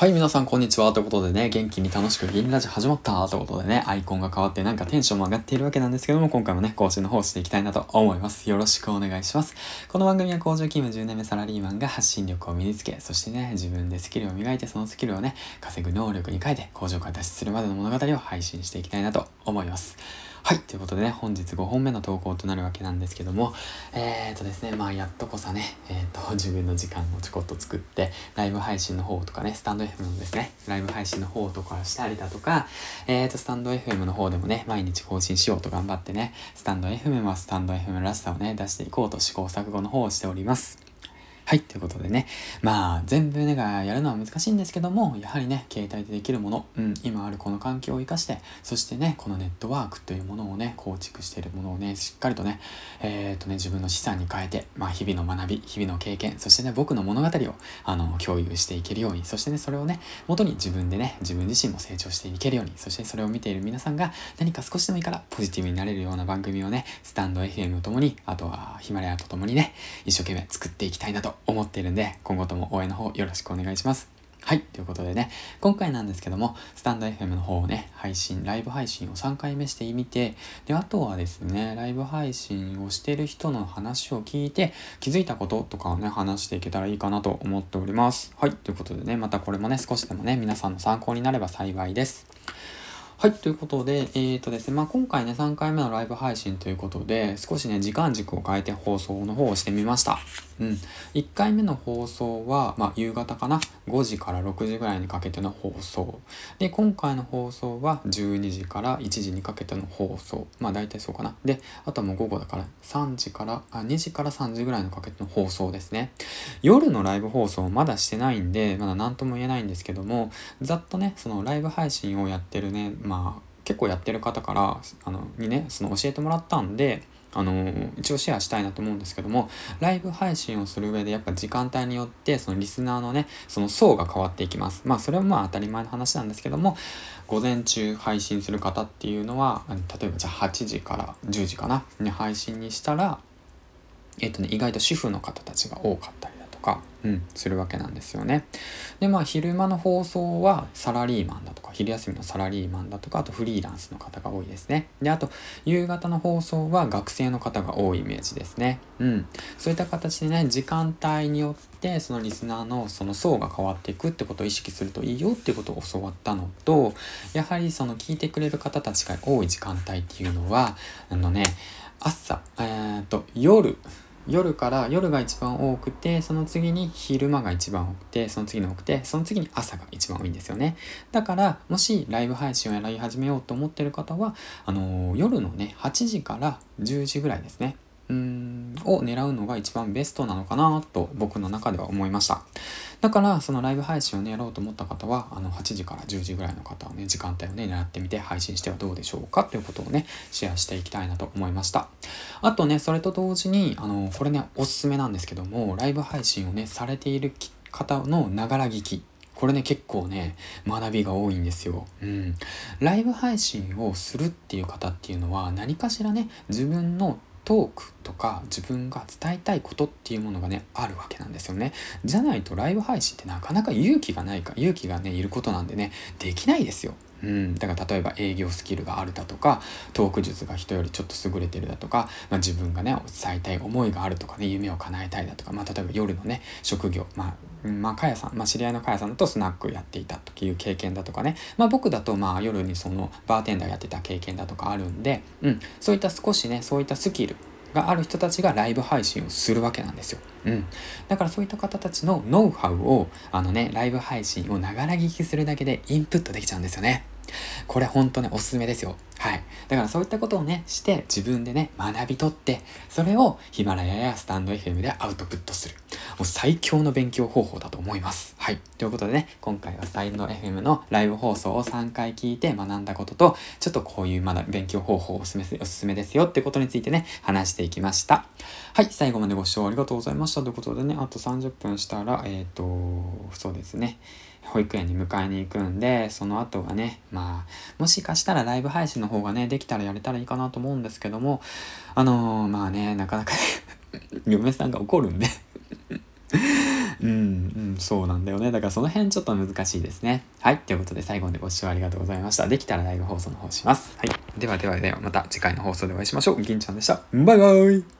はい、皆さん、こんにちは。ということでね、元気に楽しく銀ラジ始まったということでね、アイコンが変わってなんかテンションも上がっているわけなんですけども、今回もね、更新の方していきたいなと思います。よろしくお願いします。この番組は工場勤務10年目サラリーマンが発信力を身につけ、そしてね、自分でスキルを磨いて、そのスキルをね、稼ぐ能力に変えて、工場から脱出するまでの物語を配信していきたいなと思います。はい。ということでね、本日5本目の投稿となるわけなんですけども、えーとですね、まあ、やっとこさね、えーと、自分の時間をちょこっと作って、ライブ配信の方とかね、スタンド FM のですね、ライブ配信の方とかしたりだとか、えーと、スタンド FM の方でもね、毎日更新しようと頑張ってね、スタンド FM はスタンド FM らしさをね、出していこうと試行錯誤の方をしております。はい、ということでね。まあ、全部ねがやるのは難しいんですけども、やはりね、携帯でできるもの、うん、今あるこの環境を活かして、そしてね、このネットワークというものをね、構築しているものをね、しっかりとね、えっ、ー、とね、自分の資産に変えて、まあ、日々の学び、日々の経験、そしてね、僕の物語を、あの、共有していけるように、そしてね、それをね、元に自分でね、自分自身も成長していけるように、そしてそれを見ている皆さんが何か少しでもいいからポジティブになれるような番組をね、スタンド FM ともに、あとはヒマラヤとともにね、一生懸命作っていきたいなと思っているんで、今後とも応援の方よろしくお願いします。はい。ということでね、今回なんですけども、スタンド FM の方をね、配信、ライブ配信を3回目してみて、で、あとはですね、ライブ配信をしてる人の話を聞いて、気づいたこととかをね、話していけたらいいかなと思っております。はい。ということでね、またこれもね、少しでもね、皆さんの参考になれば幸いです。はい、ということで、えっ、ー、とですね、まあ、今回ね、3回目のライブ配信ということで、少しね、時間軸を変えて放送の方をしてみました。うん。1回目の放送は、まあ、夕方かな ?5 時から6時ぐらいにかけての放送。で、今回の放送は12時から1時にかけての放送。まあ、大体そうかな？で、あとはもう午後だから3時から、あ、2時から3時ぐらいにかけての放送ですね。夜のライブ放送まだしてないんで、まだ何とも言えないんですけども、ざっとね、そのライブ配信をやってるね、まあ、結構やってる方からあのにねその教えてもらったんであの一応シェアしたいなと思うんですけどもライブ配信をする上でやっぱ時間帯によってそのリスナーのねその層が変わっていきます。まあそれはまあ当たり前の話なんですけども午前中配信する方っていうのは例えばじゃあ8時から10時かな？に配信にしたらえっ、とね意外と主婦の方たちが多かったりか、うん、するわけなんですよね。でまあ昼間の放送はサラリーマンだとか昼休みのサラリーマンだとかあとフリーランスの方が多いですね。であと夕方の放送は学生の方が多いイメージですね。うん、そういった形でね時間帯によってそのリスナーのその層が変わっていくってことを意識するといいよっていうことを教わったのとやはりその聞いてくれる方たちが多い時間帯っていうのはあのね朝えー、っと夜夜から夜が一番多くてその次に昼間が一番多くてその次の多くてその次に朝が一番多いんですよね。だからもしライブ配信をやり始めようと思ってる方はあのー、夜のね8時から10時ぐらいですね。うんを狙うのが一番ベストなのかなと僕の中では思いました。だからそのライブ配信をねやろうと思った方はあの8時から10時ぐらいの方はね時間帯をね狙ってみて配信してはどうでしょうかということをねシェアしていきたいなと思いました。あとねそれと同時にあのこれねおすすめなんですけどもライブ配信をねされている方のながら聞きこれね、結構ね、学びが多いんですよ。うん。ライブ配信をするっていう方っていうのは、何かしらね、自分のトークとか自分が伝えたいことっていうものがねあるわけなんですよねじゃないとライブ配信ってなかなか勇気がないか勇気がねいることなんでねできないですようん、だから例えば営業スキルがあるだとかトーク術が人よりちょっと優れてるだとか、まあ、自分がね伝えたい思いがあるとかね夢を叶えたいだとか、まあ、例えば夜のね職業まあまあ、かやさん、まあ、知り合いのかやさんとスナックやっていたという経験だとかね、まあ、僕だとまあ夜にそのバーテンダーやってた経験だとかあるんで、うん、そういった少しねそういったスキルがある人たちがライブ配信をするわけなんですよ。うん。だからそういった方たちのノウハウを、あのね、ライブ配信をながら聞きするだけでインプットできちゃうんですよね。これほんとね、おすすめですよ。はい。だからそういったことをね、して自分でね、学び取って、それをヒマラヤやスタンド FM でアウトプットする。もう最強の勉強方法だと思います。はい。ということでね、今回はスタンド FM のライブ放送を3回聞いて学んだことと、ちょっとこういうまだ勉強方法をおすすめおすすめですよってことについてね、話していきました。はい。最後までご視聴ありがとうございました。ということでね、あと30分したら、えっ、ー、と、そうですね。保育園に迎えに行くんで、その後がね、まあ、もしかしたらライブ配信の方がね、できたらやれたらいいかなと思うんですけども、あのー、まあね、なかなか 嫁さんが怒るんで うん、うん、そうなんだよね。だからその辺ちょっと難しいですね。はい。ということで最後までご視聴ありがとうございました。できたらライブ放送の方します。はい。ではではではまた次回の放送でお会いしましょう。銀ちゃんでした。バイバイ